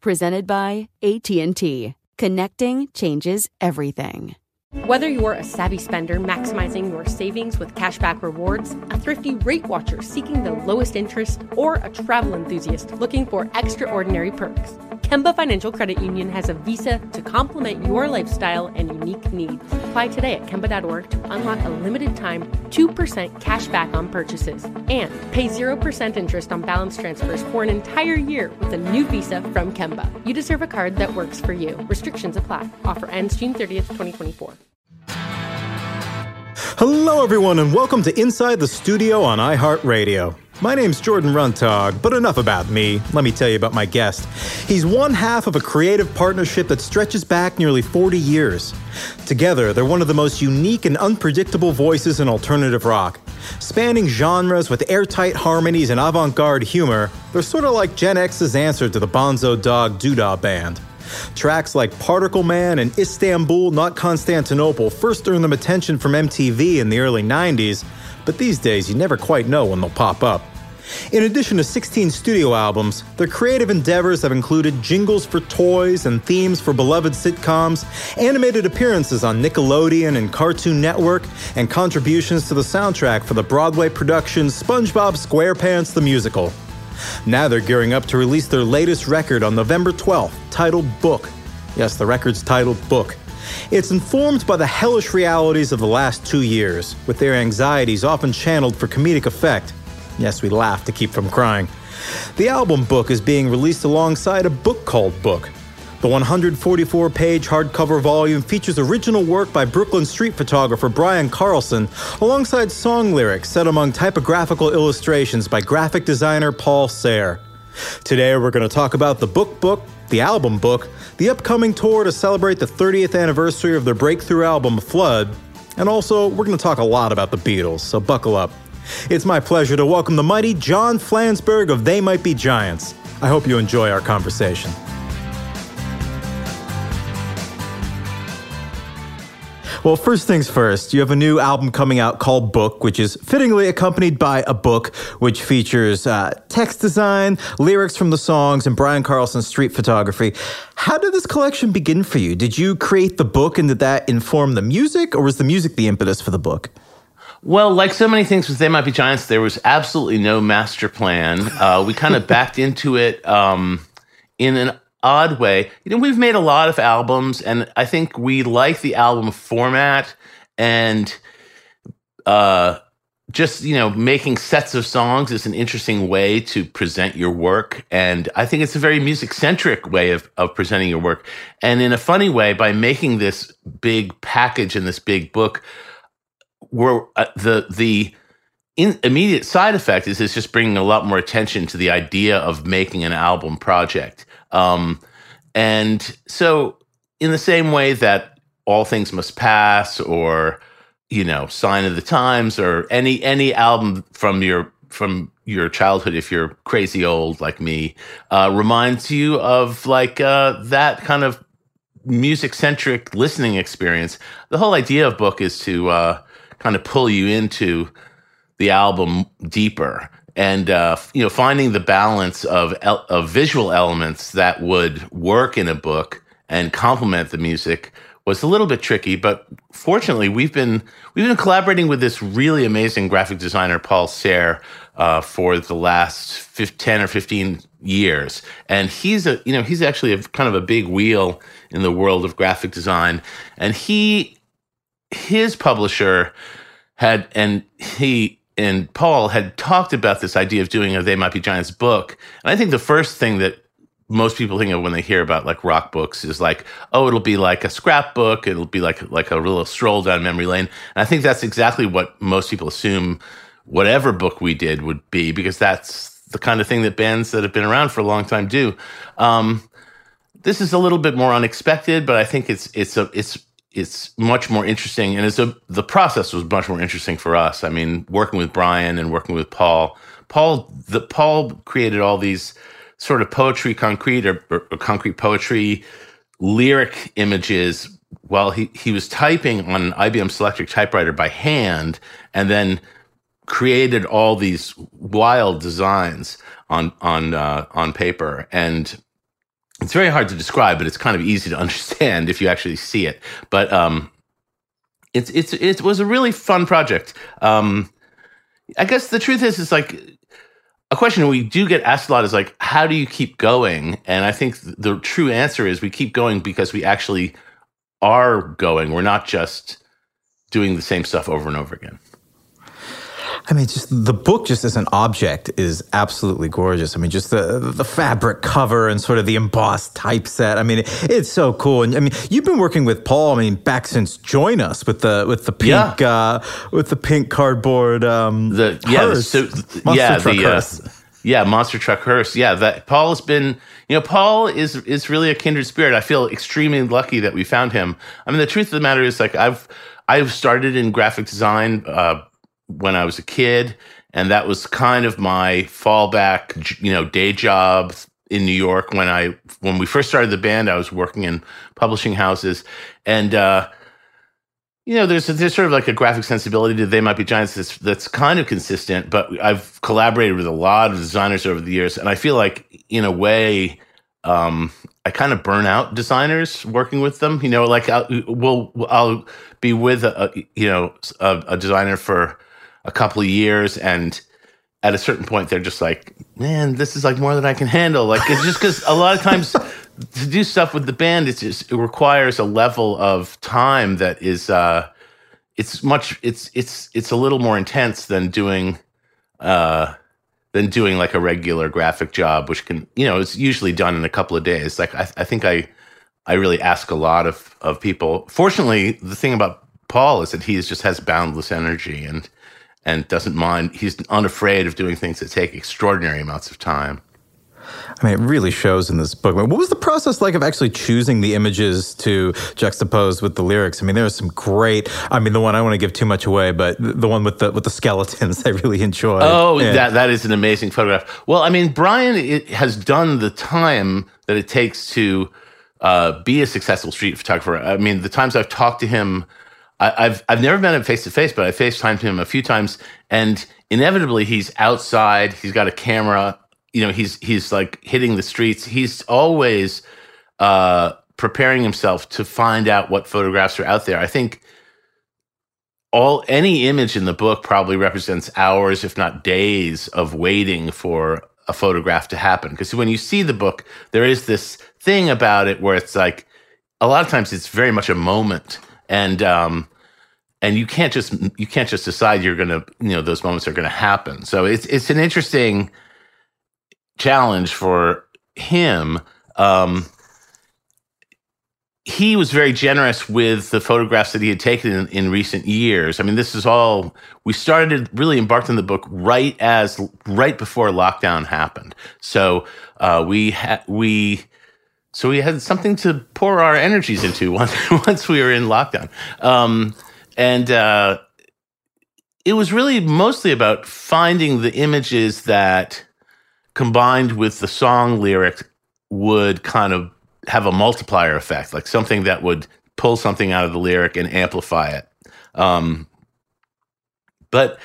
presented by AT&T. Connecting changes everything. Whether you're a savvy spender maximizing your savings with cashback rewards, a thrifty rate watcher seeking the lowest interest, or a travel enthusiast looking for extraordinary perks, Kemba Financial Credit Union has a visa to complement your lifestyle and unique needs. Apply today at Kemba.org to unlock a limited time 2% cash back on purchases and pay 0% interest on balance transfers for an entire year with a new visa from Kemba. You deserve a card that works for you. Restrictions apply. Offer ends June 30th, 2024. Hello, everyone, and welcome to Inside the Studio on iHeartRadio. My name's Jordan Runtagh, but enough about me. Let me tell you about my guest. He's one half of a creative partnership that stretches back nearly 40 years. Together, they're one of the most unique and unpredictable voices in alternative rock. Spanning genres with airtight harmonies and avant garde humor, they're sort of like Gen X's answer to the Bonzo Dog Doodah Band. Tracks like Particle Man and Istanbul, Not Constantinople first earned them attention from MTV in the early 90s, but these days you never quite know when they'll pop up. In addition to 16 studio albums, their creative endeavors have included jingles for toys and themes for beloved sitcoms, animated appearances on Nickelodeon and Cartoon Network, and contributions to the soundtrack for the Broadway production SpongeBob SquarePants the Musical. Now they're gearing up to release their latest record on November 12th, titled Book. Yes, the record's titled Book. It's informed by the hellish realities of the last two years, with their anxieties often channeled for comedic effect. Yes, we laugh to keep from crying. The album book is being released alongside a book called Book. The 144 page hardcover volume features original work by Brooklyn street photographer Brian Karlsson, alongside song lyrics set among typographical illustrations by graphic designer Paul Sahre. Today, we're going to talk about the book book, the album book, the upcoming tour to celebrate the 30th anniversary of their breakthrough album Flood, and also we're going to talk a lot about the Beatles, so buckle up. It's my pleasure to welcome the mighty John Flansburgh of They Might Be Giants. I hope you enjoy our conversation. Well, first things first, you have a new album coming out called Book, which is fittingly accompanied by a book which features uh, text design, lyrics from the songs, and Brian Karlsson's street photography. How did this collection begin for you? Did you create the book and did that inform the music, or was the music the impetus for the book? Well, like so many things with They Might Be Giants, there was absolutely no master plan. Uh, we kind of backed into it um, in an odd way. You know, we've made a lot of albums, and I think we like the album format and uh, just you know making sets of songs is an interesting way to present your work, and I think it's a very music centric way of of presenting your work. And in a funny way, by making this big package and this big book, we're uh, the the in, immediate side effect is it's just bringing a lot more attention to the idea of making an album project. Um, and so, in the same way that All Things Must Pass or you know Sign of the Times or any any album from your from your childhood, if you're crazy old like me, uh, reminds you of like uh, that kind of music centric listening experience. The whole idea of book is to uh, kind of pull you into the album deeper and uh, you know finding the balance of of visual elements that would work in a book and complement the music was a little bit tricky but fortunately we've been we've been collaborating with this really amazing graphic designer paul Sahre uh, for the last 10 or 15 years. And he's a you know he's actually a kind of a big wheel in the world of graphic design. And he his publisher had and he and Paul had talked about this idea of doing a They Might Be Giants book. And I think the first thing that most people think of when they hear about like rock books is like, oh, it'll be like a scrapbook. It'll be like like a little stroll down memory lane. And I think that's exactly what most people assume whatever book we did would be, because that's the kind of thing that bands that have been around for a long time do. Um, this is a little bit more unexpected, but I think it's it's a it's it's much more interesting, and it's a the process was much more interesting for us. I mean, working with Brian and working with Paul. Paul the Paul created all these sort of poetry concrete or, or concrete poetry lyric images while he, he was typing on an IBM Selectric typewriter by hand and then created all these wild designs on on uh, on paper and it's very hard to describe, but it's kind of easy to understand if you actually see it. But um, it's it's it was a really fun project. Um, I guess the truth is, it's like a question we do get asked a lot is like, how do you keep going? And I think the true answer is we keep going because we actually are going. We're not just doing the same stuff over and over again. I mean, just the book, just as an object, is absolutely gorgeous. I mean, just the the fabric cover and sort of the embossed typeset. I mean, it's so cool. And I mean, you've been working with Paul. I mean, back since Join Us with the with the pink yeah. uh, with the pink cardboard. Um, the yeah, hearse, so, yeah, the uh, yeah, monster truck hearse. Yeah, that Paul has been. You know, Paul is is really a kindred spirit. I feel extremely lucky that we found him. I mean, the truth of the matter is, like, I've I've started in graphic design. Uh, when I was a kid, and that was kind of my fallback, you know, day job in New York. When I when we first started the band, I was working in publishing houses, and uh, you know, there's there's sort of like a graphic sensibility to They Might Be Giants that's that's kind of consistent. But I've collaborated with a lot of designers over the years, and I feel like in a way. Um, I kind of burn out designers working with them. You know, like I'll, we'll, I'll be with a, you know a, a designer for a couple of years and at a certain point they're just like man this is like more than i can handle. Like it's just because a lot of times to do stuff with the band it's just it requires a level of time that is uh it's much it's it's it's a little more intense than doing uh than doing like a regular graphic job which can you know it's usually done in a couple of days. Like i, I think i i really ask a lot of of people. Fortunately the thing about paul is that he just has boundless energy and and doesn't mind. He's unafraid of doing things that take extraordinary amounts of time. I mean, it really shows in this book. What was the process like of actually choosing the images to juxtapose with the lyrics? I mean, there are some great. I mean, the one I want to give too much away, but the one with the with the skeletons, I really enjoyed. Oh, yeah. that that is an amazing photograph. Well, I mean, Brian has done the time that it takes to uh, be a successful street photographer. I mean, the times I've talked to him I, have I've never met him face to face, but I FaceTimed him a few times, and inevitably he's outside. He's got a camera. You know, he's he's like hitting the streets. He's always uh, preparing himself to find out what photographs are out there. I think all any image in the book probably represents hours, if not days, of waiting for a photograph to happen. Because when you see the book, there is this thing about it where it's like a lot of times it's very much a moment and um, and you can't just you can't just decide you're gonna you know those moments are gonna happen. So it's it's an interesting challenge for him. Um, he was very generous with the photographs that he had taken in, in, recent years. I mean, this is all we started really embarked on the book right as right before lockdown happened. So uh, we had we so we had something to pour our energies into once once we were in lockdown. Um, and uh, it was really mostly about finding the images that combined with the song lyrics, would kind of have a multiplier effect, like something that would pull something out of the lyric and amplify it. Um, but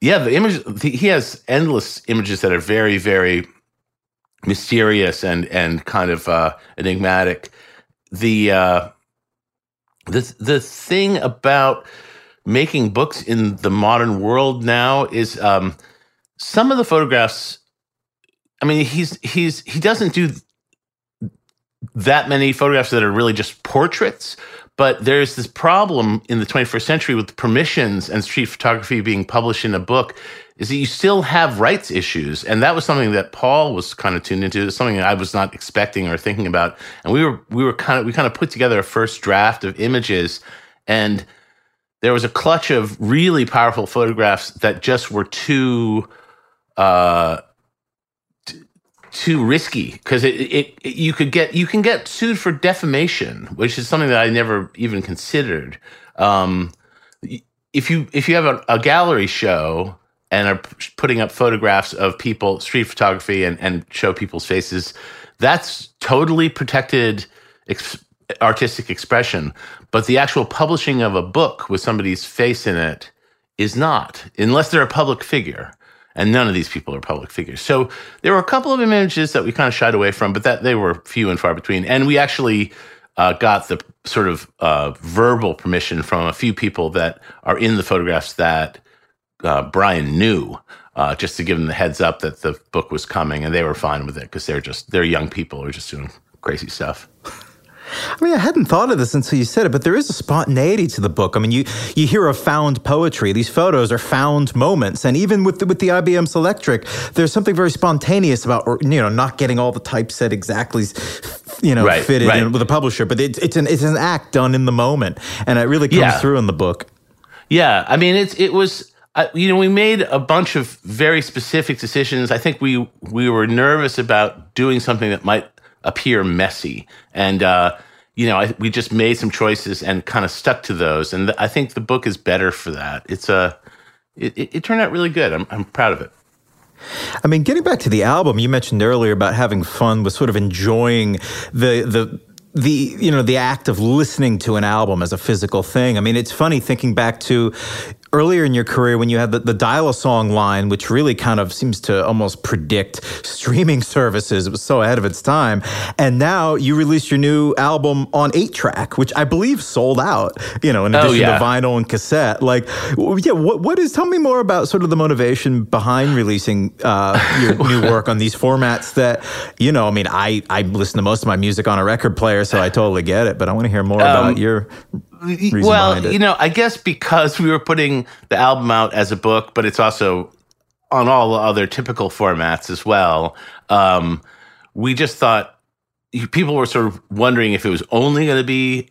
yeah, the image he has endless images that are very, very mysterious and and kind of uh, enigmatic. The uh, the the thing about making books in the modern world now is um, some of the photographs. I mean, he's he's he doesn't do that many photographs that are really just portraits, but there's this problem in the 21st century with permissions and street photography being published in a book is that you still have rights issues. And that was something that Paul was kind of tuned into, something I was not expecting or thinking about. And we were we were kind of we kind of put together a first draft of images and there was a clutch of really powerful photographs that just were too uh, too risky because it, it, it, you could get you can get sued for defamation, which is something that I never even considered. Um, if you if you have a, a, gallery show and are putting up photographs of people, street photography, and and show people's faces, that's totally protected ex- artistic expression. But the actual publishing of a book with somebody's face in it is not, unless they're a public figure and none of these people are public figures. So there were a couple of images that we kind of shied away from, but that they were few and far between. And we actually uh, got the sort of uh, verbal permission from a few people that are in the photographs that uh, Brian knew, uh, just to give them the heads up that the book was coming, and they were fine with it because they're just they're young people who are just doing crazy stuff. I mean, I hadn't thought of this until you said it, but there is a spontaneity to the book. I mean, you you hear of found poetry. These photos are found moments, and even with the, with the IBM Selectric, there's something very spontaneous about you know not getting all the typeset exactly, you know, right, fitted right. in with a publisher. But it's it's an it's an act done in the moment, and it really comes yeah. through in the book. Yeah, I mean, it's it was. Uh, you know, we made a bunch of very specific decisions. I think we we were nervous about doing something that might appear messy. And, uh, you know, I, we just made some choices and kind of stuck to those. And th- I think the book is better for that. It's a, uh, it, it, it turned out really good. I'm, I'm proud of it. I mean, getting back to the album, you mentioned earlier about having fun with sort of enjoying the the the you know the act of listening to an album as a physical thing. I mean, it's funny thinking back to earlier in your career when you had the, the dial a song line, which really kind of seems to almost predict streaming services. It was so ahead of its time. And now you released your new album on eight track, which I believe sold out, you know, in oh, addition oh, yeah. to vinyl and cassette. Like, yeah, what, what is, tell me more about sort of the motivation behind releasing uh, your new work on these formats that, you know, I mean, I, I listen to most of my music on a record player, so I totally get it, but I want to hear more um, about your well, you know, I guess because we were putting the album out as a book, but it's also on all the other typical formats as well. Um, we just thought people were sort of wondering if it was only going to be,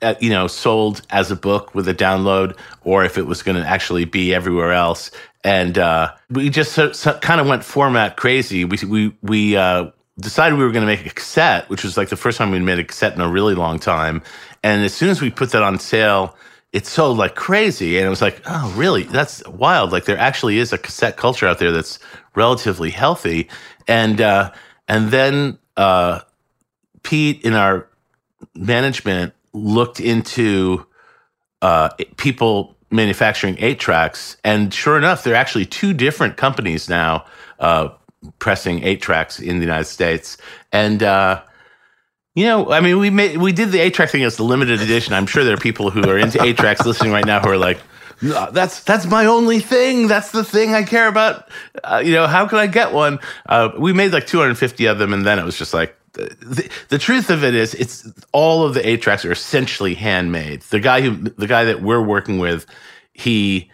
uh, you know, sold as a book with a download, or if it was going to actually be everywhere else. And uh, we just so, so kind of went format crazy. We we we uh, decided we were going to make a cassette, which was like the first time we'd made a cassette in a really long time. And as soon as we put that on sale, it sold like crazy. And it was like, oh, really? That's wild. Like there actually is a cassette culture out there that's relatively healthy. And uh, and then uh, Pete in our management looked into uh, people manufacturing eight tracks, and sure enough, there are actually two different companies now uh, pressing eight tracks in the United States. And uh, you know, I mean, we made we did the eight track thing as the limited edition. I'm sure there are people who are into eight tracks listening right now who are like, no, "That's that's my only thing. That's the thing I care about." Uh, you know, how can I get one? Uh, we made like 250 of them, and then it was just like. The, the truth of it is, it's all of the eight tracks are essentially handmade. The guy who, the guy that we're working with, he,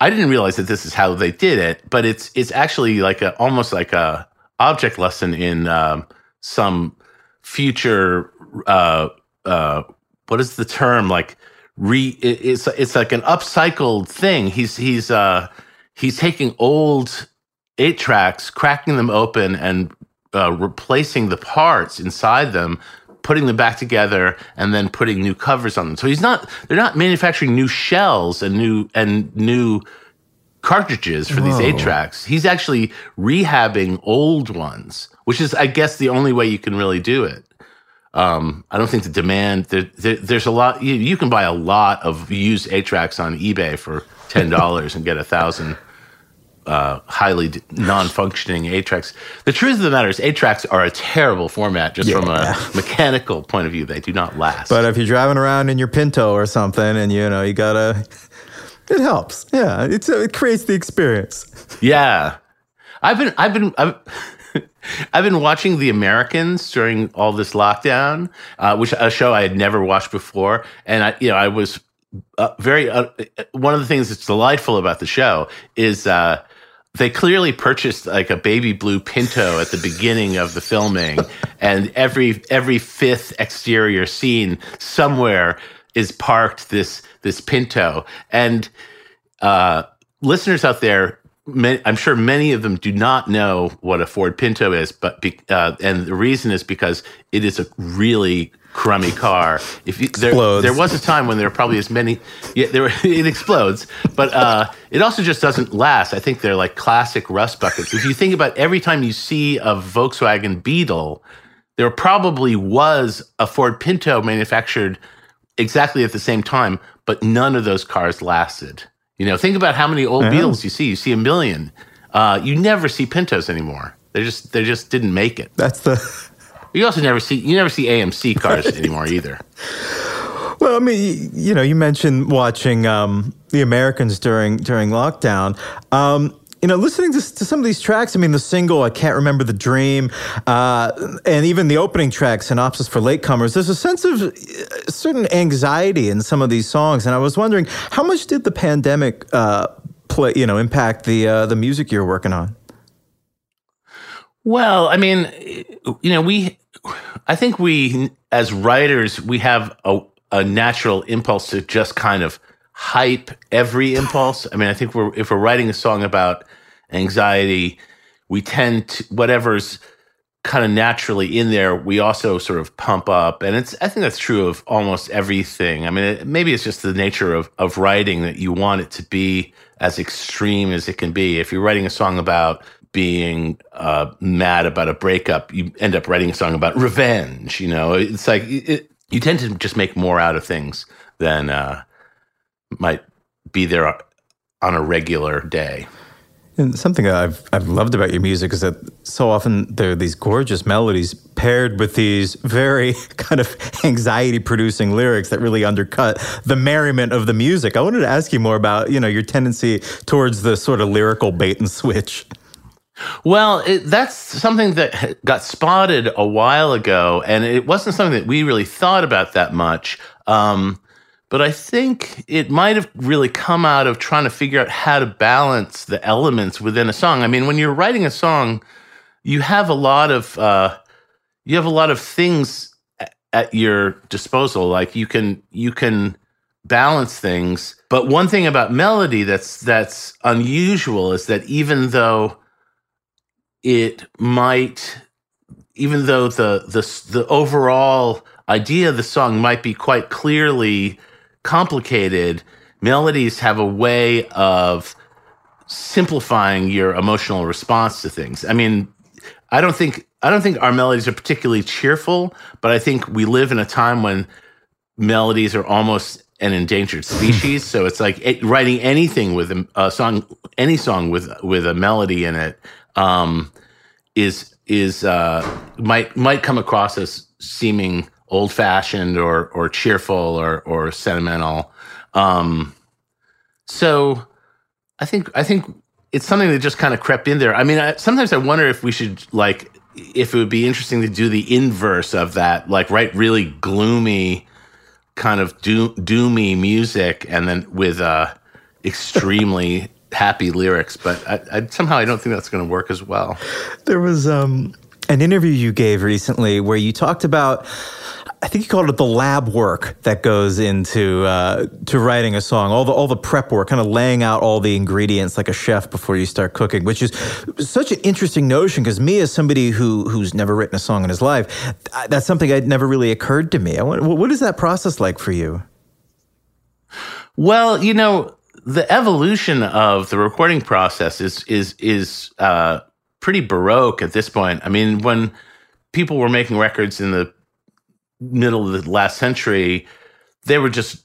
I didn't realize that this is how they did it, but it's it's actually like a almost like a object lesson in um, some future uh uh what is the term? Like re it's it's like an upcycled thing. He's he's uh he's taking old eight tracks cracking them open and uh, replacing the parts inside them putting them back together and then putting new covers on them. So he's not they're not manufacturing new shells and new and new cartridges for these eight tracks. He's actually rehabbing old ones, which is, I guess, the only way you can really do it. Um, I don't think the demand there, there, there's a lot. You, you, can buy a lot of used tracks on eBay for ten dollars and get a thousand uh, highly non-functioning tracks. The truth of the matter is, tracks are a terrible format just yeah. from a mechanical point of view. They do not last. But if you're driving around in your Pinto or something, and you know you gotta it helps. Yeah, it's it creates the experience. Yeah, I've been I've been I've, I've been watching The Americans during all this lockdown, uh, which a show I had never watched before, and I you know I was uh, very uh, one of the things that's delightful about the show is uh, they clearly purchased like a baby blue Pinto at the beginning of the filming, and every every fifth exterior scene somewhere is parked this this Pinto. And uh, listeners out there, I'm sure many of them do not know what a Ford Pinto is, but be, uh, and the reason is because it is a really crummy car. If you, there, there, was a time when there were probably as many, yeah, there were, it explodes, but uh, it also just doesn't last. I think they're like classic rust buckets. If you think about every time you see a Volkswagen Beetle, there probably was a Ford Pinto manufactured exactly at the same time, but none of those cars lasted. You know, think about how many old uh-huh. Beetles you see. You see a million. Uh, you never see Pintos anymore. They just they just didn't make it. That's the. You also never see you never see AMC cars anymore either. Well, I mean, you know, you mentioned watching um, the Americans during during lockdown. Um, you know, listening to, to, some of these tracks, I mean, the single, I Can't Remember the Dream, uh, and even the opening track, Synopsis for Latecomers, there's a sense of uh, certain anxiety in some of these songs. And I was wondering, how much did the pandemic uh, play, you know, impact the, uh, the music you're working on? Well, I mean, you know, we, I think we, as writers, we have a, a natural impulse to just kind of hype every impulse. I mean, I think we're if we're writing a song about anxiety, we tend to whatever's kind of naturally in there, we also sort of pump up. And it's I think that's true of almost everything. I mean, it, maybe it's just the nature of of writing that you want it to be as extreme as it can be. If you're writing a song about being uh, mad about a breakup, you end up writing a song about revenge. You know, it's like it, you tend to just make more out of things than uh, might be there on a regular day. And something that I've I've loved about your music is that so often there are these gorgeous melodies paired with these very kind of anxiety producing lyrics that really undercut the merriment of the music. I wanted to ask you more about, you know, your tendency towards the sort of lyrical bait and switch. Well, it, that's something that got spotted a while ago, and it wasn't something that we really thought about that much. Um, but I think it might have really come out of trying to figure out how to balance the elements within a song. I mean, when you're writing a song, you have a lot of uh, you have a lot of things at your disposal. Like you can you can balance things. But one thing about melody that's that's unusual is that even though it might even though the the the overall idea of the song might be quite clearly complicated, melodies have a way of simplifying your emotional response to things. I mean, I don't think I don't think our melodies are particularly cheerful, but I think we live in a time when melodies are almost an endangered species. so it's like it, writing anything with a, a, song, any song with with a melody in it, um, is is uh, might might come across as seeming old fashioned or or cheerful or or sentimental. Um, so I think I think it's something that just kind of crept in there. I mean, I, sometimes I wonder if we should like if it would be interesting to do the inverse of that, like write really gloomy, kind of do, doomy music, and then with uh, extremely happy lyrics. But I, I, somehow I don't think that's going to work as well. There was um, an interview you gave recently where you talked about I think you called it the lab work that goes into uh, to writing a song, all the all the prep work, kind of laying out all the ingredients like a chef before you start cooking, which is such an interesting notion because me as somebody who who's never written a song in his life, that's something that never really occurred to me. I what is that process like for you? Well, you know, the evolution of the recording process is is is uh, pretty baroque at this point. I mean, when people were making records in the middle of the last century, they were just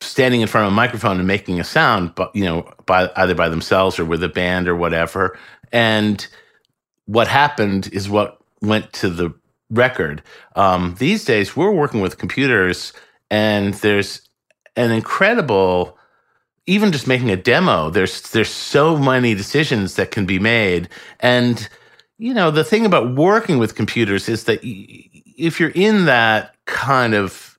standing in front of a microphone and making a sound, but you know, by either by themselves or with a band or whatever. And what happened is what went to the record. Um, these days, we're working with computers, and there's an incredible. Even just making a demo, there's there's so many decisions that can be made, and you know the thing about working with computers is that if you're in that kind of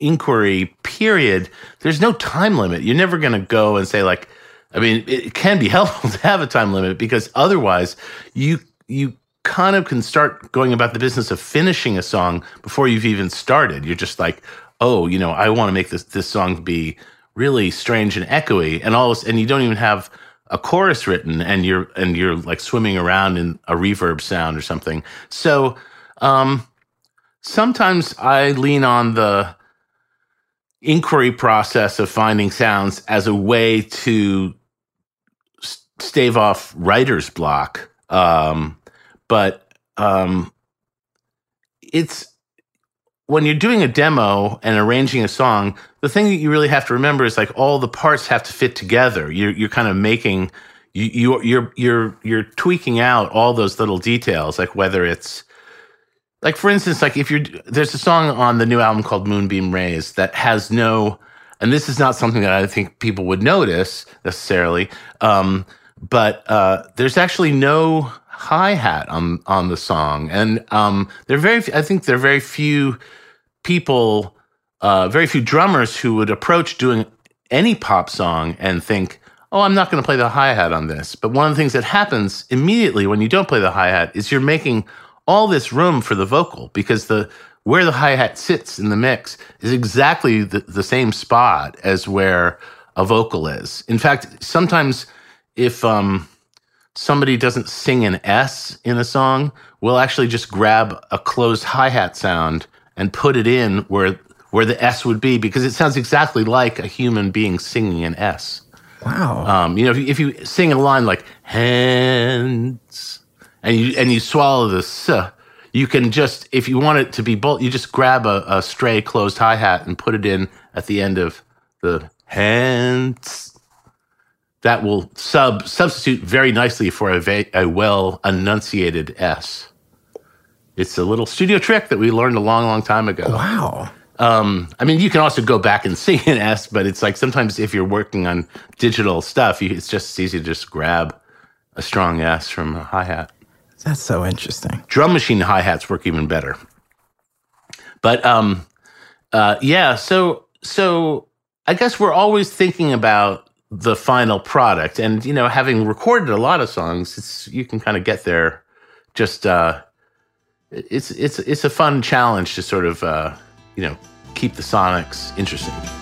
inquiry period, there's no time limit. You're never going to go and say like, I mean, it can be helpful to have a time limit because otherwise you you kind of can start going about the business of finishing a song before you've even started. You're just like, oh, you know, I want to make this this song be really strange and echoey, and all this, and you don't even have a chorus written, and you're and you're like swimming around in a reverb sound or something. So um, sometimes I lean on the inquiry process of finding sounds as a way to stave off writer's block. Um, but um, it's when you're doing a demo and arranging a song, the thing that you really have to remember is like all the parts have to fit together. You're you're kind of making you you you're you're you're tweaking out all those little details, like whether it's like for instance, like if you're there's a song on the new album called Moonbeam Rays that has no, and this is not something that I think people would notice necessarily, um, but uh, there's actually no hi hat on on the song, and um, there are very I think there are very few people, uh, very few drummers who would approach doing any pop song and think, oh, I'm not going to play the hi hat on this. But one of the things that happens immediately when you don't play the hi hat is you're making all this room for the vocal because the where the hi-hat sits in the mix is exactly the, the same spot as where a vocal is. In fact, sometimes if um, somebody doesn't sing an S in a song, we'll actually just grab a closed hi-hat sound and put it in where where the S would be because it sounds exactly like a human being singing an S. Wow. Um, you know, if you, if you sing a line like hands and you and you swallow the s, you can just if you want it to be bold, you just grab a, a stray closed hi hat and put it in at the end of the hands. That will sub substitute very nicely for a, va- a well enunciated s. It's a little studio trick that we learned a long, long time ago. Wow. Um, I mean, you can also go back and sing an S, but it's like sometimes if you're working on digital stuff, you, it's just easy to just grab a strong S from a hi hat. That's so interesting. Drum machine hi hats work even better. But um, uh, yeah, so so I guess we're always thinking about the final product, and you know, having recorded a lot of songs, it's you can kind of get there. Just uh, it's it's it's a fun challenge to sort of uh, you know keep the sonics interesting.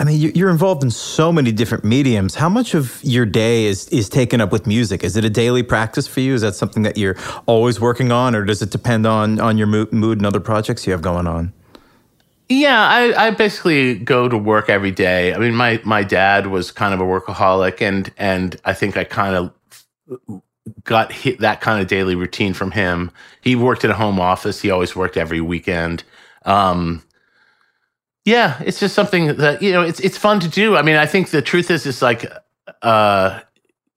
I mean, you're involved in so many different mediums. How much of your day is is taken up with music? Is it a daily practice for you? Is that something that you're always working on, or does it depend on on your mood, and other projects you have going on? Yeah, I, I basically go to work every day. I mean, my my dad was kind of a workaholic, and and I think I kind of got hit that kind of daily routine from him. He worked in a home office. He always worked every weekend. Um, yeah, it's just something that you know it's it's fun to do. I mean, I think the truth is, it's like, uh,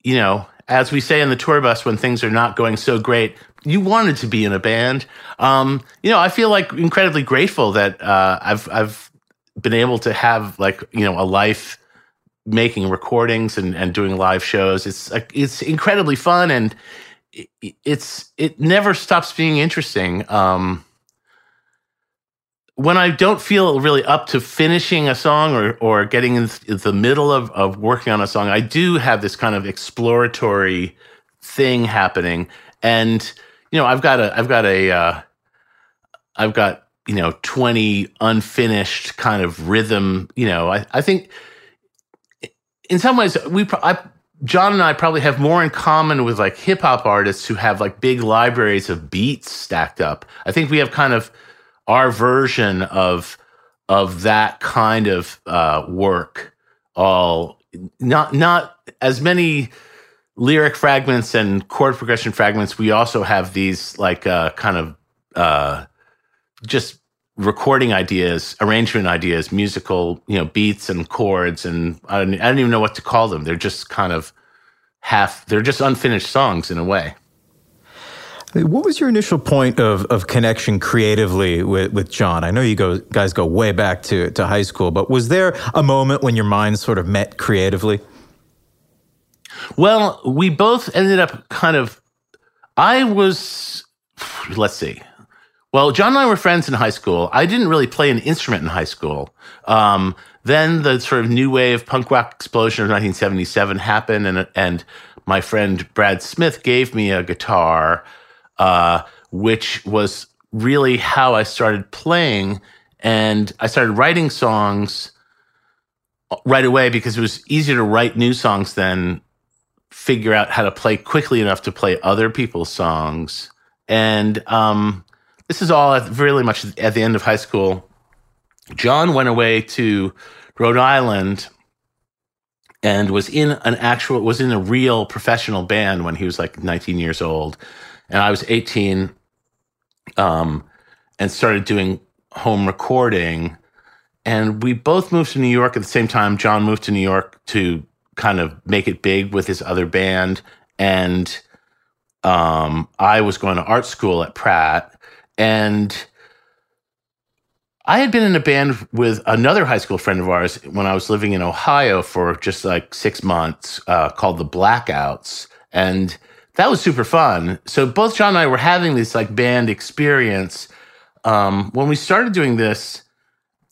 you know, as we say in the tour bus when things are not going so great, you wanted to be in a band. Um, you know, I feel like incredibly grateful that uh, I've I've been able to have like you know a life making recordings and, and doing live shows. It's like it's incredibly fun and it, it's it never stops being interesting. Um, when I don't feel really up to finishing a song or or getting in the middle of, of working on a song, I do have this kind of exploratory thing happening. And you know, I've got a I've got a uh, I've got you know 20 unfinished kind of rhythm. You know, I I think in some ways we I, John and I probably have more in common with like hip hop artists who have like big libraries of beats stacked up. I think we have kind of our version of of that kind of uh, work all not not as many lyric fragments and chord progression fragments. We also have these like uh, kind of uh, just recording ideas arrangement ideas musical you know beats and chords and I don't, I don't even know what to call them. They're just kind of half they're just unfinished songs in a way what was your initial point of, of connection creatively with, with John? I know you go, guys go way back to, to high school, but was there a moment when your minds sort of met creatively? Well, we both ended up kind of. I was, let's see. Well, John and I were friends in high school. I didn't really play an instrument in high school. Um, then the sort of new wave punk rock explosion of 1977 happened, and and my friend Brad Smith gave me a guitar uh, which was really how I started playing. And I started writing songs right away because it was easier to write new songs than figure out how to play quickly enough to play other people's songs. And um, this is all at, really much at the end of high school. John went away to Rhode Island and was in an actual was in a real professional band when he was like 19 years old and I was 18 um, and started doing home recording. And we both moved to New York at the same time. John moved to New York to kind of make it big with his other band. And um, I was going to art school at Pratt. And I had been in a band with another high school friend of ours when I was living in Ohio for just like six months uh, called the Blackouts. And that was super fun. So both John and I were having this like band experience. Um, when we started doing this,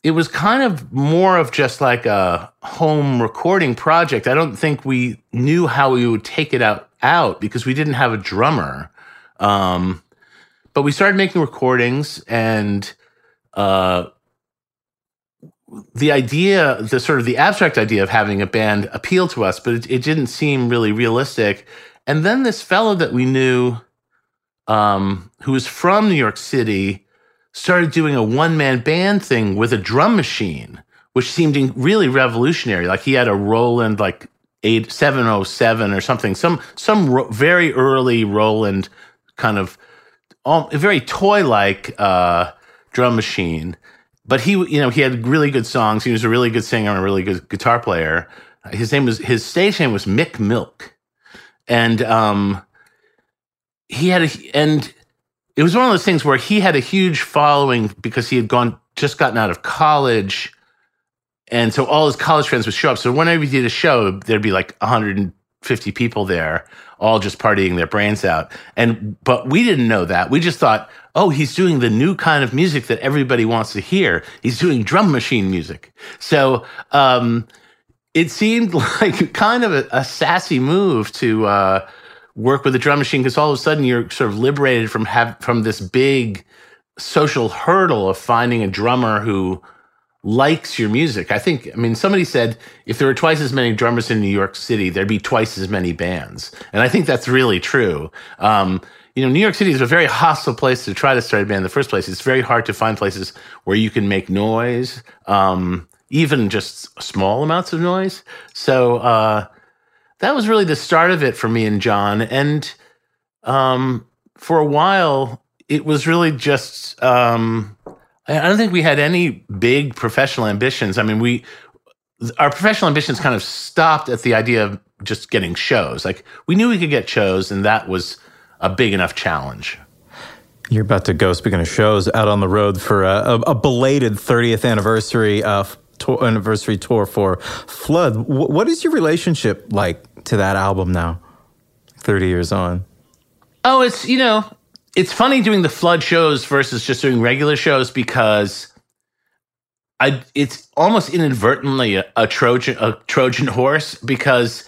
it was kind of more of just like a home recording project. I don't think we knew how we would take it out out because we didn't have a drummer. Um, but we started making recordings and uh, the idea, the sort of the abstract idea of having a band appealed to us, but it, it didn't seem really realistic. And then this fellow that we knew, um, who was from New York City, started doing a one man band thing with a drum machine, which seemed really revolutionary. Like he had a Roland like eight seven oh seven or something, some some ro- very early Roland kind of very toy like uh, drum machine. But he, you know, he had really good songs. He was a really good singer and a really good guitar player. His name was his stage name was Mick Milk, and um, he had a and it was one of those things where he had a huge following because he had gone just gotten out of college. And so all his college friends would show up. So whenever he did a show there'd be like 150 people there all just partying their brains out. And but we didn't know that. We just thought oh he's doing the new kind of music that everybody wants to hear. He's doing drum machine music. So um, it seemed like kind of a, a sassy move to uh, work with a drum machine because all of a sudden you're sort of liberated from have from this big social hurdle of finding a drummer who likes your music. I think I mean somebody said if there were twice as many drummers in New York City, there'd be twice as many bands. And I think that's really true. Um, you know, New York City is a very hostile place to try to start a band in the first place. It's very hard to find places where you can make noise, um, even just small amounts of noise. So uh, that was really the start of it for me and John. And um, for a while, it was really just. Um, I don't think we had any big professional ambitions. I mean, we our professional ambitions kind of stopped at the idea of just getting shows. Like we knew we could get shows, and that was a big enough challenge. You're about to go, speaking of shows, out on the road for a, a belated 30th anniversary uh, tour, anniversary tour for Flood. W- what is your relationship like to that album now, 30 years on? Oh, it's, you know, it's funny doing the Flood shows versus just doing regular shows because I it's almost inadvertently a, a Trojan a Trojan horse because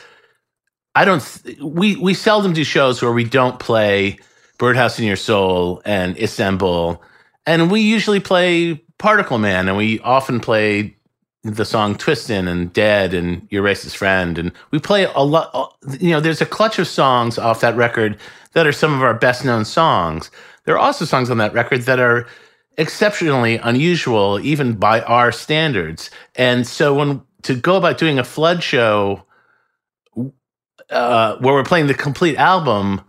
I don't we we seldom do shows where we don't play Birdhouse in Your Soul and Istanbul and we usually play Particle Man and we often play the song Twistin' and Dead and Your Racist Friend. And we play a lot, you know, there's a clutch of songs off that record that are some of our best known songs. There are also songs on that record that are exceptionally unusual, even by our standards. And so when to go about doing a flood show uh, where we're playing the complete album,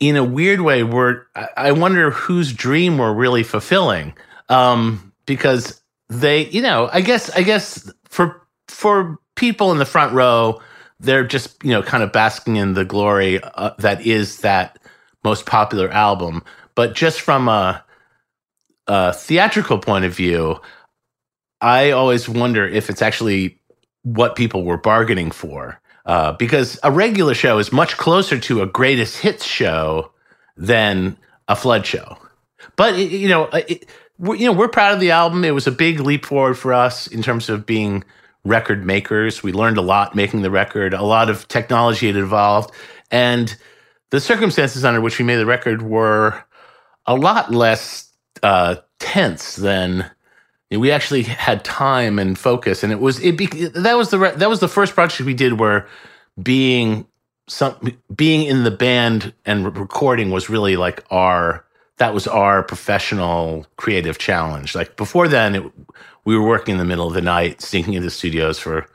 in a weird way, we're I wonder whose dream we're really fulfilling. Um, because they, you know, I guess, I guess for for people in the front row, they're just you know kind of basking in the glory uh, that is that most popular album. But just from a, a theatrical point of view, I always wonder if it's actually what people were bargaining for. Uh, because a regular show is much closer to a greatest hits show than a flood show. But you know, it, we're, you know, we're proud of the album. It was a big leap forward for us in terms of being record makers. We learned a lot making the record. A lot of technology had evolved, and the circumstances under which we made the record were a lot less uh, tense than you know, we actually had time and focus. And it was it be, that was the re- that was the first project we did where being some being in the band and recording was really like our that was our professional creative challenge. Like before then, it, we were working in the middle of the night, sneaking into studios for,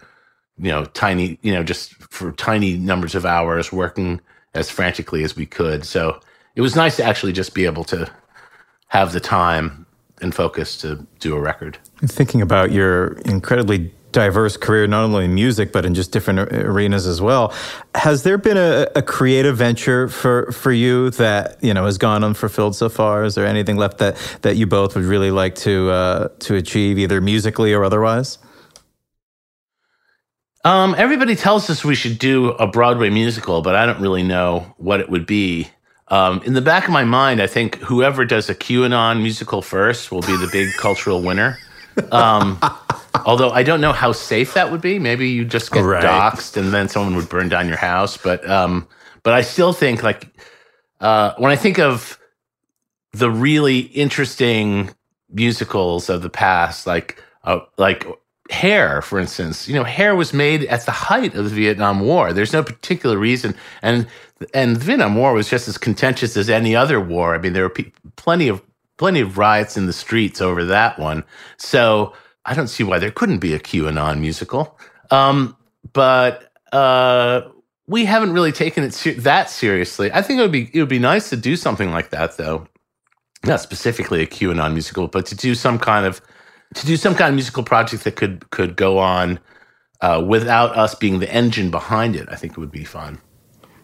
you know, tiny, you know, just for tiny numbers of hours, working as frantically as we could. So it was nice to actually just be able to have the time and focus to do a record. Thinking about your incredibly diverse career, not only in music but in just different arenas as well. Has there been a, a, creative venture for for you that you know has gone unfulfilled so far? Is there anything left that that you both would really like to uh, to achieve, either musically or otherwise? Um, everybody tells us we should do a Broadway musical, but I don't really know what it would be. Um, in the back of my mind, I think whoever does a QAnon musical first will be the big cultural winner. Um, although I don't know how safe that would be. Maybe you just get right. doxxed and then someone would burn down your house. But um, but I still think like uh, when I think of the really interesting musicals of the past, like uh, like hair, for instance. You know, hair was made at the height of the Vietnam War. There's no particular reason, and and the Vietnam War was just as contentious as any other war. I mean, there were pe- plenty of plenty of riots in the streets over that one. So I don't see why there couldn't be a QAnon musical. Um, but uh, we haven't really taken it ser- that seriously. I think it would be it would be nice to do something like that, though. Not specifically a QAnon musical, but to do some kind of to do some kind of musical project that could could go on uh, without us being the engine behind it. I think it would be fun.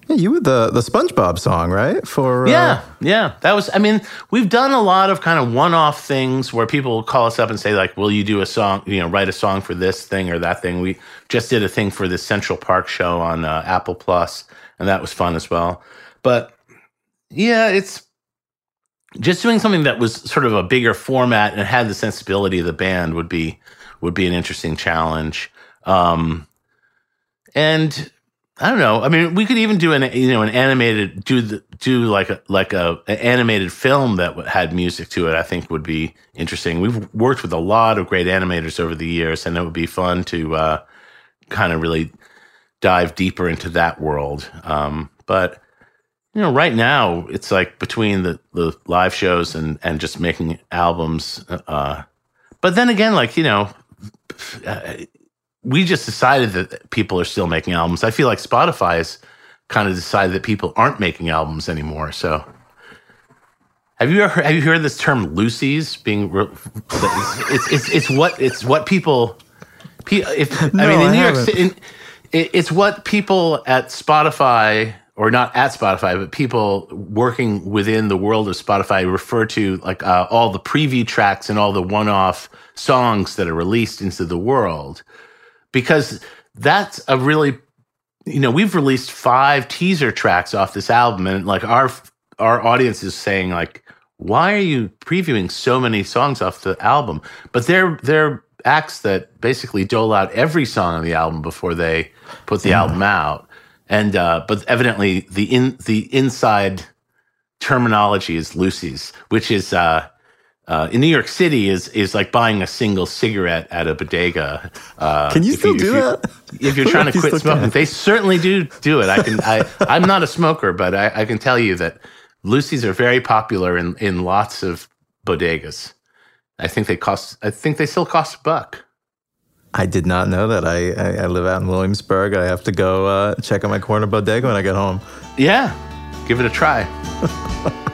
Yeah, you were the the SpongeBob song, right? For uh... yeah, yeah, that was. I mean, we've done a lot of kind of one off things where people call us up and say like, "Will you do a song? You know, write a song for this thing or that thing." We just did a thing for the Central Park show on uh, Apple Plus, and that was fun as well. But yeah, it's just doing something that was sort of a bigger format and had the sensibility of the band would be would be an interesting challenge. Um, and I don't know. I mean, we could even do an you know an animated do the, do like a like a an animated film that had music to it. I think would be interesting. We've worked with a lot of great animators over the years, and it would be fun to uh, kind of really dive deeper into that world. Um, but you know, right now it's like between the, the live shows and, and just making albums. Uh, but then again, like, you know, uh, we just decided that people are still making albums. I feel like Spotify has kind of decided that people aren't making albums anymore. So have you ever have you heard this term loosies being re- it's, it's, it's what it's what people if no, I mean in New York City it's what people at Spotify or not at Spotify, but people working within the world of Spotify refer to like uh, all the preview tracks and all the one-off songs that are released into the world, because that's a really, you know, we've released five teaser tracks off this album, and like our our audience is saying like, why are you previewing so many songs off the album? But they're they're acts that basically dole out every song on the album before they put the album out and uh, but evidently the in the inside terminology is loosies, which is uh, uh, in New York City is is like buying a single cigarette at a bodega. Uh, can you still you, do if that? If you're trying to quit smoking, can. they certainly do do it. I can. I I'm not a smoker, but I, I can tell you that loosies are very popular in in lots of bodegas. I think they cost. I think they still cost a buck. I did not know that. I, I, I live out in Williamsburg. I have to go uh, check out my corner bodega when I get home. Yeah, give it a try.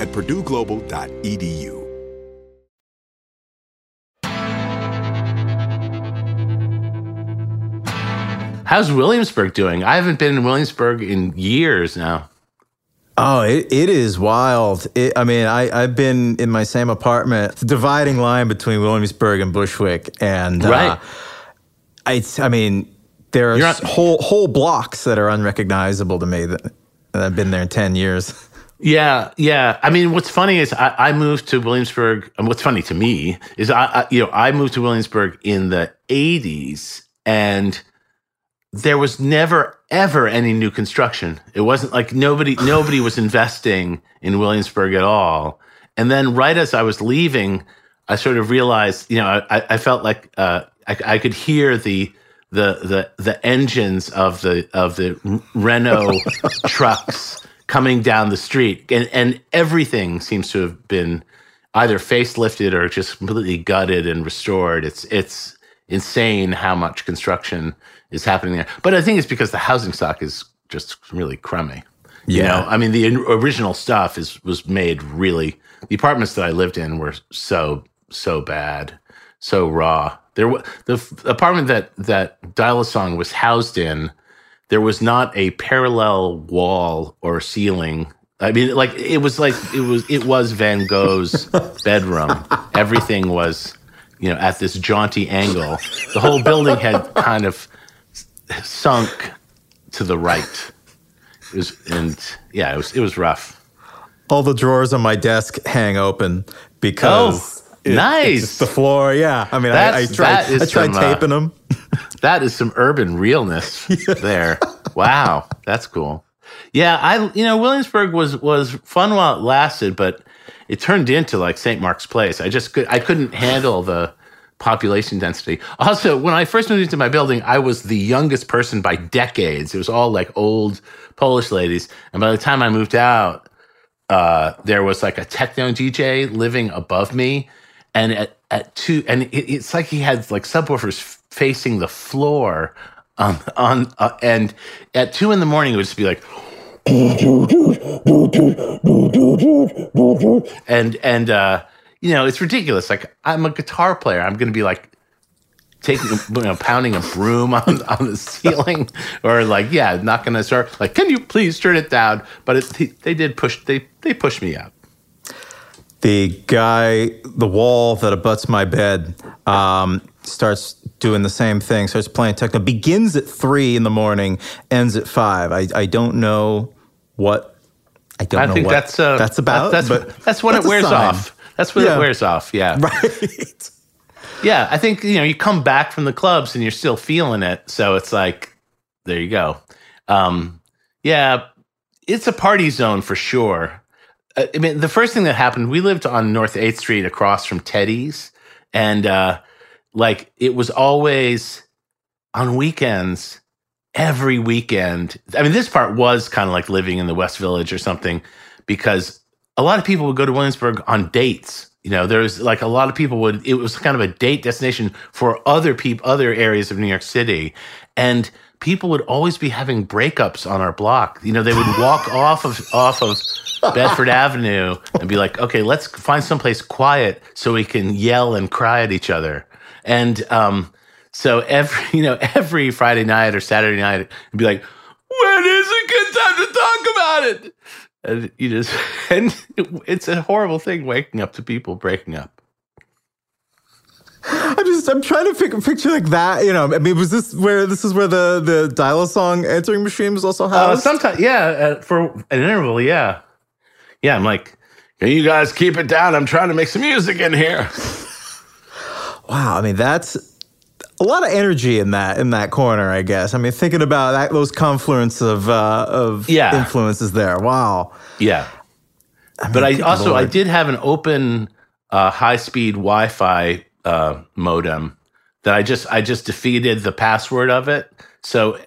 at purdueglobal.edu. How's Williamsburg doing? I haven't been in Williamsburg in years now. Oh, it, it is wild. It, I mean, I, I've been in my same apartment, the dividing line between Williamsburg and Bushwick. And Right. uh, I, I mean, there are You're not- whole, whole blocks that are unrecognizable to me that, that I've been there in 10 years. Yeah, yeah. I mean, what's funny is I, I moved to Williamsburg. And what's funny to me is I, I, you know, I moved to Williamsburg in the '80s, and there was never ever any new construction. It wasn't like nobody nobody was investing in Williamsburg at all. And then right as I was leaving, I sort of realized, you know, I, I felt like uh, I, I could hear the the the the engines of the of the Renault trucks coming down the street, and and everything seems to have been either facelifted or just completely gutted and restored. It's it's insane how much construction is happening there. But I think it's because the housing stock is just really crummy. You Yeah. know, I mean, the original stuff is was made really. The apartments that I lived in were so so bad, so raw. There, the apartment that that Dial Song was housed in, there was not a parallel wall or ceiling. I mean, like it was like it was it was Van Gogh's bedroom. Everything was, you know, at this jaunty angle. The whole building had kind of sunk to the right. It was, and yeah, it was it was rough. All the drawers on my desk hang open because Oh, nice. it's the floor. Yeah. I mean, I, I tried, I tried some, uh, taping them. That is some urban realness there. Wow, that's cool. Yeah, I you know Williamsburg was was fun while it lasted, but it turned into like St. Mark's Place. I just could I couldn't handle the population density. Also, when I first moved into my building, I was the youngest person by decades. It was all like old Polish ladies, and by the time I moved out, uh, there was like a techno DJ living above me, and at, at two, and it, it's like he had like subwoofers facing the floor, on on, uh, and at two in the morning it would just be like, and and uh, you know it's ridiculous. Like I'm a guitar player, I'm going to be like taking you know pounding a broom on, on the ceiling or like yeah not gonna start like can you please turn it down? But it, they did push they they pushed me out the guy, the wall that abuts my bed, um, starts doing the same thing. Starts playing techno. Begins at three in the morning, ends at five. I, I don't know what. I don't i know think what that's uh that's about. that's but that's when that's it wears off that's when Yeah. it wears off yeah Right. yeah i think you know you come back from the clubs and you're still feeling it so it's like there you go um yeah it's a party zone for sure i mean the first thing that happened we lived on north 8th street across from teddy's. And uh like it was always on weekends every weekend. I mean this part was kind of like living in the west village or something because a lot of people would go to williamsburg on dates. You know there's like a lot of people would it was kind of a date destination for other people other areas of new york city. And people would always be having breakups on our block. You know they would walk off of off of bedford avenue and be like okay let's find someplace quiet so we can yell and cry at each other. And um so every you know every friday night or saturday night it'd be like when is a good time to talk about it? And you just and it's a horrible thing waking up to people breaking up I'm just I'm trying to pic- picture like that. You know, I mean, was this where this is where the the dial song answering machine was also uh, sometimes yeah uh, for an interval yeah yeah i'm like can you guys keep it down i'm trying to make some music in here Wow, I mean that's a lot of energy in that in that corner, I guess. I mean, thinking about that, those confluence of uh, of Yeah. influences there. Wow. Yeah. but I also I did have an open uh, high speed Wi Fi uh, modem that I just I just defeated the password of it. So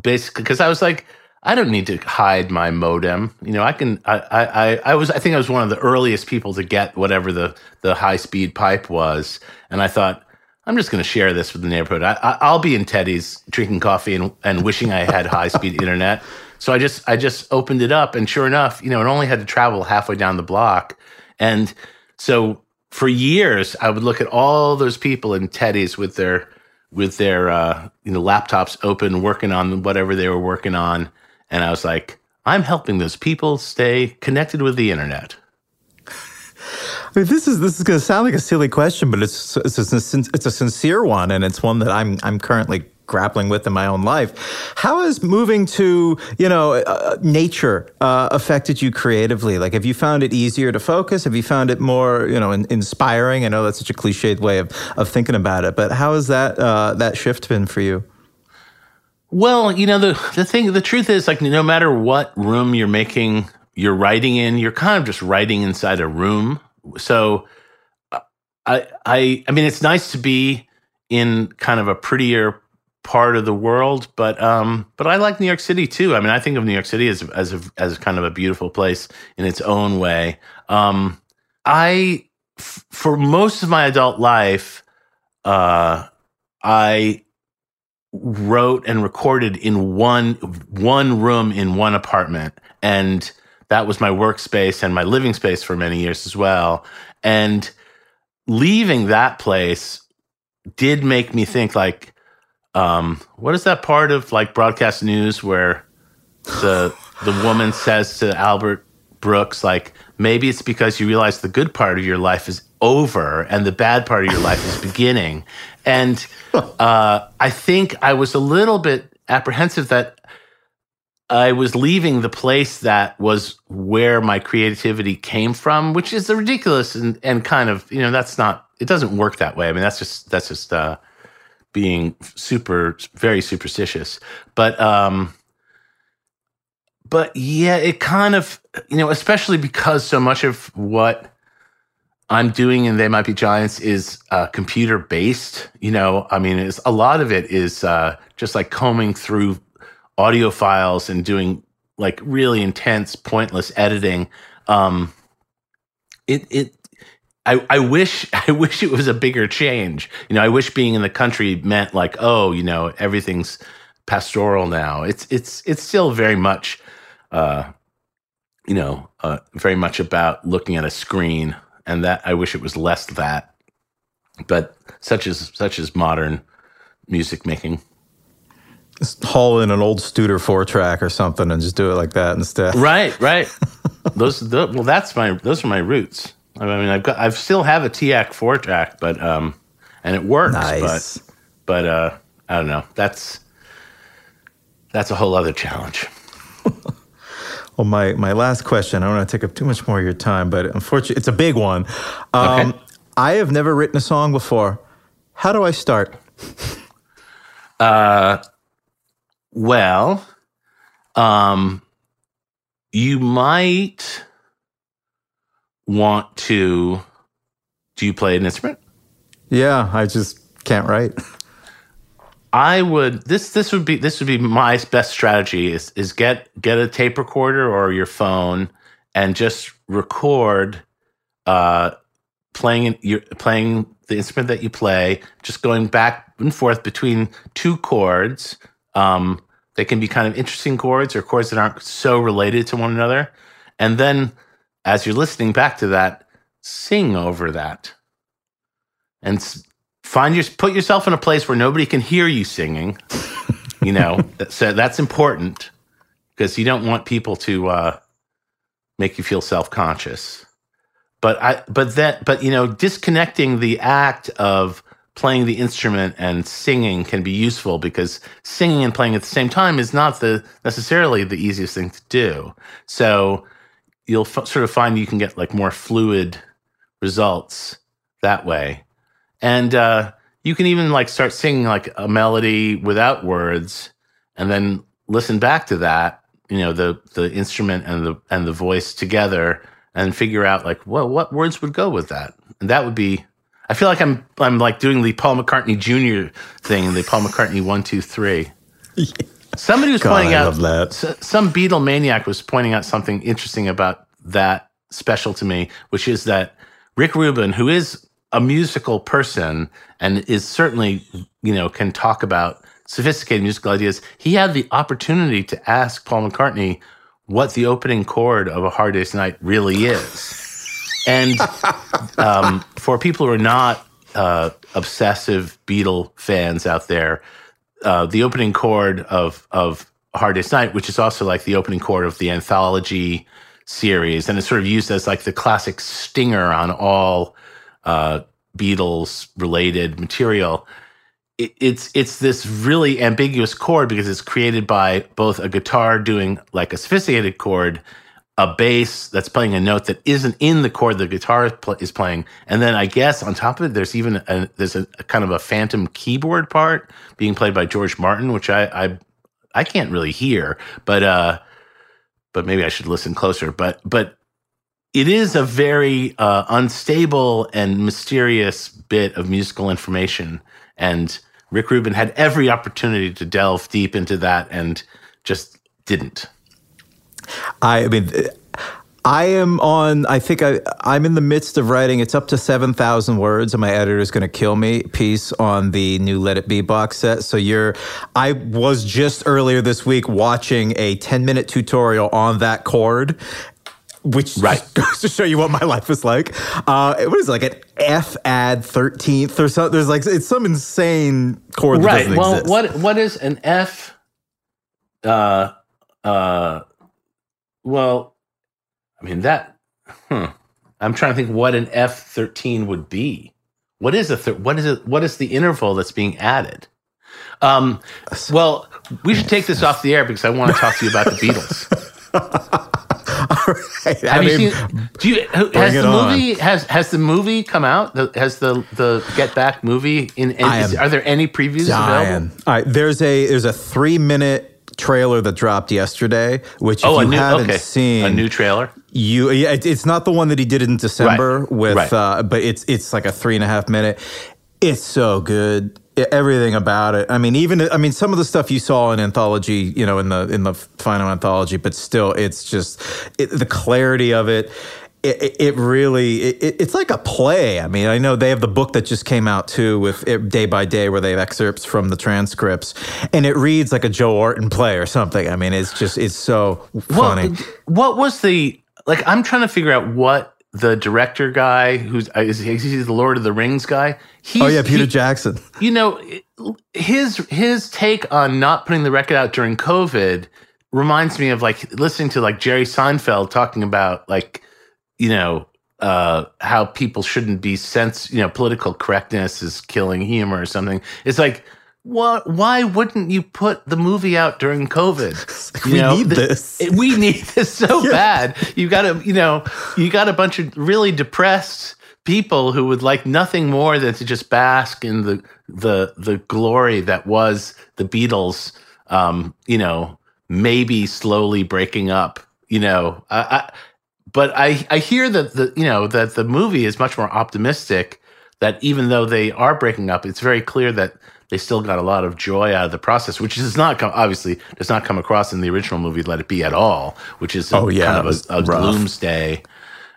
basically, because I was like, I don't need to hide my modem. You know, I can. I, I I was. I think I was one of the earliest people to get whatever the the high speed pipe was, and I thought. I'm just going to share this with the neighborhood. I, I, will be in Teddy's drinking coffee and, and wishing I had high speed internet. So I just I just opened it up, and sure enough, you know, it only had to travel halfway down the block, and so for years I would look at all those people in teddies with their with their uh, you know laptops open, working on whatever they were working on, and I was like, I'm helping those people stay connected with the internet. I mean, this is this is going to sound like a silly question, but it's it's a, it's a sincere one, and it's one that I'm I'm currently grappling with in my own life. How has moving to you know uh, nature uh, affected you creatively? Like, have you found it easier to focus? Have you found it more you know in, inspiring? I know that's such a cliched way of of thinking about it, but how has that uh, that shift been for you? Well, you know the the thing, the truth is, like, no matter what room you're making, you're writing in, you're kind of just writing inside a room. So, uh, I I I mean, it's nice to be in kind of a prettier part of the world, but um, but I like New York City too. I mean, I think of New York City as as a, as kind of a beautiful place in its own way. Um, I f- for most of my adult life, uh, I wrote and recorded in one one room in one apartment, and that was my workspace and my living space for many years as well. And leaving that place did make me think like um, what is that part of like broadcast news where the the woman says to Albert Brooks like maybe it's because you realize the good part of your life is over and the bad part of your life is beginning and uh, I think I was a little bit apprehensive that I was leaving the place that was where my creativity came from, which is ridiculous and, and kind of, you know, that's not, it doesn't work that way. I mean, that's just, that's just, uh, being super very superstitious. But um but yeah it kind of you know especially because so much of what i'm doing in they might be giants is uh, computer based you know? I mean it's a lot of it is uh, just like combing through audio files and doing like really intense pointless editing. Um it it I, I wish I wish it was a bigger change. You know, I wish being in the country meant like, oh, you know, everything's pastoral now. It's it's it's still very much, uh, you know, uh, very much about looking at a screen, and that I wish it was less that. But such as such as modern music making. Just haul in an old Studer four track or something and just do it like that instead. Right, right. those the, well, that's my those are my roots. I mean, I've got, I've still have a TAC four track, but um, and it works. Nice. But, but uh, I don't know. That's that's a whole other challenge. well, my my last question. I don't want to take up too much more of your time, but unfortunately, it's a big one. Um, okay. I have never written a song before. How do I start? Uh, well, um, you might want to do you play an instrument? Yeah, I just can't write. I would this this would be this would be my best strategy is is get get a tape recorder or your phone and just record uh playing you playing the instrument that you play just going back and forth between two chords um they can be kind of interesting chords or chords that aren't so related to one another and then as you're listening back to that, sing over that and find your put yourself in a place where nobody can hear you singing. you know, so that's important because you don't want people to uh, make you feel self conscious. But I, but that, but you know, disconnecting the act of playing the instrument and singing can be useful because singing and playing at the same time is not the necessarily the easiest thing to do. So you'll f- sort of find you can get like more fluid results that way. And uh, you can even like start singing like a melody without words and then listen back to that, you know, the the instrument and the and the voice together and figure out like, well, what words would go with that? And that would be I feel like I'm I'm like doing the Paul McCartney Jr. thing, the Paul McCartney one two three. Somebody was God, pointing I out that. some Beatle maniac was pointing out something interesting about that special to me, which is that Rick Rubin, who is a musical person and is certainly you know can talk about sophisticated musical ideas, he had the opportunity to ask Paul McCartney what the opening chord of A Hard Day's Night really is. And um, for people who are not uh, obsessive Beatle fans out there, uh, the opening chord of of Hard Night, which is also like the opening chord of the anthology series, and it's sort of used as like the classic stinger on all uh, Beatles related material. It, it's it's this really ambiguous chord because it's created by both a guitar doing like a sophisticated chord a bass that's playing a note that isn't in the chord the guitar is, pl- is playing, and then I guess on top of it, there's even a, there's a, a kind of a phantom keyboard part being played by George Martin, which I I, I can't really hear, but uh, but maybe I should listen closer. But but it is a very uh, unstable and mysterious bit of musical information, and Rick Rubin had every opportunity to delve deep into that and just didn't. I, I mean, I am on. I think I I'm in the midst of writing. It's up to seven thousand words, and my editor is going to kill me. Piece on the new Let It Be box set. So you're. I was just earlier this week watching a ten minute tutorial on that chord. Which Right. goes to show you what my life is like. Uh, what is it, like an F add thirteenth or something? There's like it's some insane chord that right. doesn't Well, exist. what what is an F? Uh, uh, well, I mean that. Hmm. I'm trying to think what an F thirteen would be. What is a thir- what is it? What is the interval that's being added? Um, well, we should take this off the air because I want to talk to you about the Beatles. Right. I Have you mean, seen? Do you has the on. movie has has the movie come out? The, has the the Get Back movie in? in is- are there any previews available? dying. All right, there's a there's a three minute trailer that dropped yesterday, which if Oh, you new haven't okay, seen, a new trailer. you yeah, it, it's not the one that he did in December Right, with, right. Uh, but it's it's like a three and a half minute. It's so good. Everything about it. I mean, even I mean, some of the stuff you saw in anthology, you know, in the in the final anthology, but still, it's just it, the clarity of it. It, it- really it, it- it's like a play. I mean, I know they have the book that just came out too, with it, day by day, where they have excerpts from the transcripts, and it reads like a Joe Orton play or something. I mean, it's just it's so funny. What, what was the like? I'm trying to figure out what the director guy who's uh, is he, is he the Lord of the Rings guy? He's, oh yeah, Peter he- Jackson. you know his his take on not putting the record out during COVID reminds me of like listening to like Jerry Seinfeld talking about like you know uh how people shouldn't be sense you know political correctness is killing humor or something. It's like what why wouldn't you put the movie out during COVID? We need this. it- we need this so bad. You got to, you know, you got a bunch of really depressed people who would like nothing more than to just bask in the the the glory that was the Beatles. Um, you know, maybe slowly breaking up. You know, I, I, but I I hear that the you know that the movie is much more optimistic. That even though they are breaking up, it's very clear that they still got a lot of joy out of the process, which does not come obviously does not come across in the original movie Let It Be at all, which is a, Oh, yeah, kind of a, a gloomsday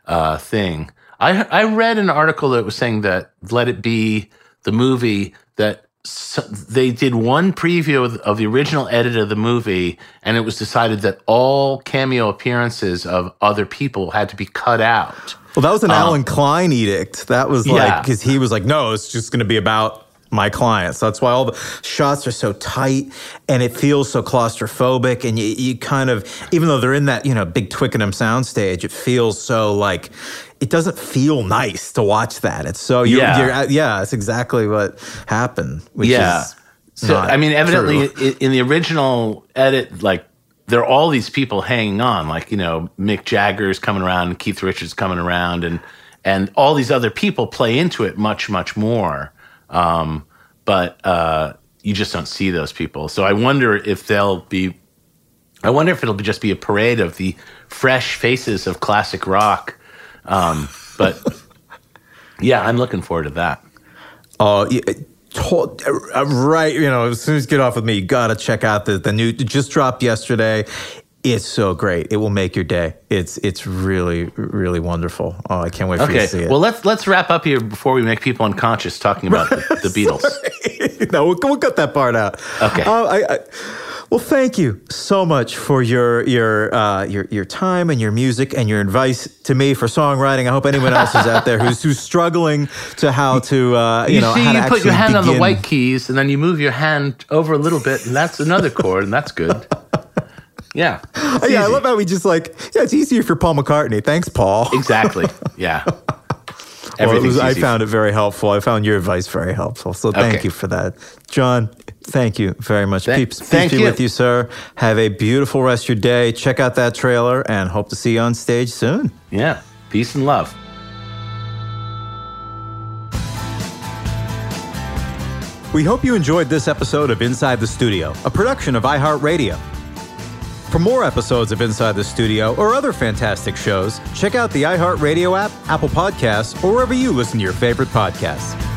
uh, thing. I I read an article that was saying that Let It Be the movie that s they did one preview of, of the original edit of the movie, and it was decided that all cameo appearances of other people had to be cut out. Well, that was an um, Allen Klein edict. That was like Yeah. because he was like, no, it's just going to be about my clients. That's why all the shots are so tight and it feels so claustrophobic. And you, you kind of, even though they're in that you know big Twickenham soundstage, it feels so like it doesn't feel nice to watch that. It's so you're, Yeah. you're uh, yeah, it's exactly what happened. Which yeah. is So I mean, evidently true. in, the original edit, like there are all these people hanging on, like you know Mick Jagger's coming around, and Keith Richards coming around, and and all these other people play into it much much more. Um, but uh, you just don't see those people. So I wonder if they'll be. I wonder if it'll be just be a parade of the fresh faces of classic rock. Um, but Yeah, I'm looking forward to that. Oh, yeah, uh, right. You know, as soon as you get off with me, you gotta check out the the new. Just dropped yesterday. It's so great. It will make your day. It's it's really really wonderful. Oh, I can't wait for you to see Okay, it. well let's let's wrap up here before we make people unconscious talking about the, the Beatles. no, we'll, we'll cut that part out. Okay. Uh, I, I, well, thank you so much for your your uh, your your time and your music and your advice to me for songwriting. I hope anyone else is out there who's who's struggling to how to uh, you, You, know see, how to you put your hand on the white keys, and then you move your hand over a little bit, and that's another chord, and that's good. Yeah, it's yeah, I love how we just like yeah, it's easier for Paul McCartney. Thanks, Paul. exactly. Yeah, Well, it Everything's was, I found it very helpful. I found your advice very helpful. So thank Okay. you for that, John. Thank you very much. Thank- peeps, peace thank be you. with you, sir. Have a beautiful rest of your day. Check out that trailer, and hope to see you on stage soon. yeah. Peace and love. We hope you enjoyed this episode of Inside the Studio, a production of iHeartRadio. For more episodes of Inside the Studio or other fantastic shows, check out the iHeartRadio app, Apple Podcasts, or wherever you listen to your favorite podcasts.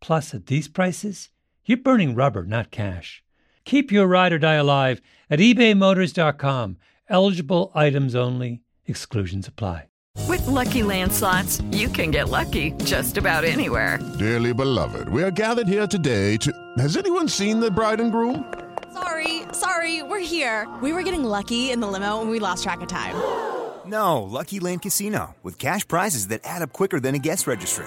Plus, at these prices, you're burning rubber, not cash. Keep your ride or die alive at ebaymotors.com. Eligible items only, exclusions apply. With Lucky Land slots, you can get lucky just about anywhere. Dearly beloved, we are gathered here today to. Has anyone seen the bride and groom? Sorry, sorry, we're here. We were getting lucky in the limo and we lost track of time. No, Lucky Land Casino, with cash prizes that add up quicker than a guest registry.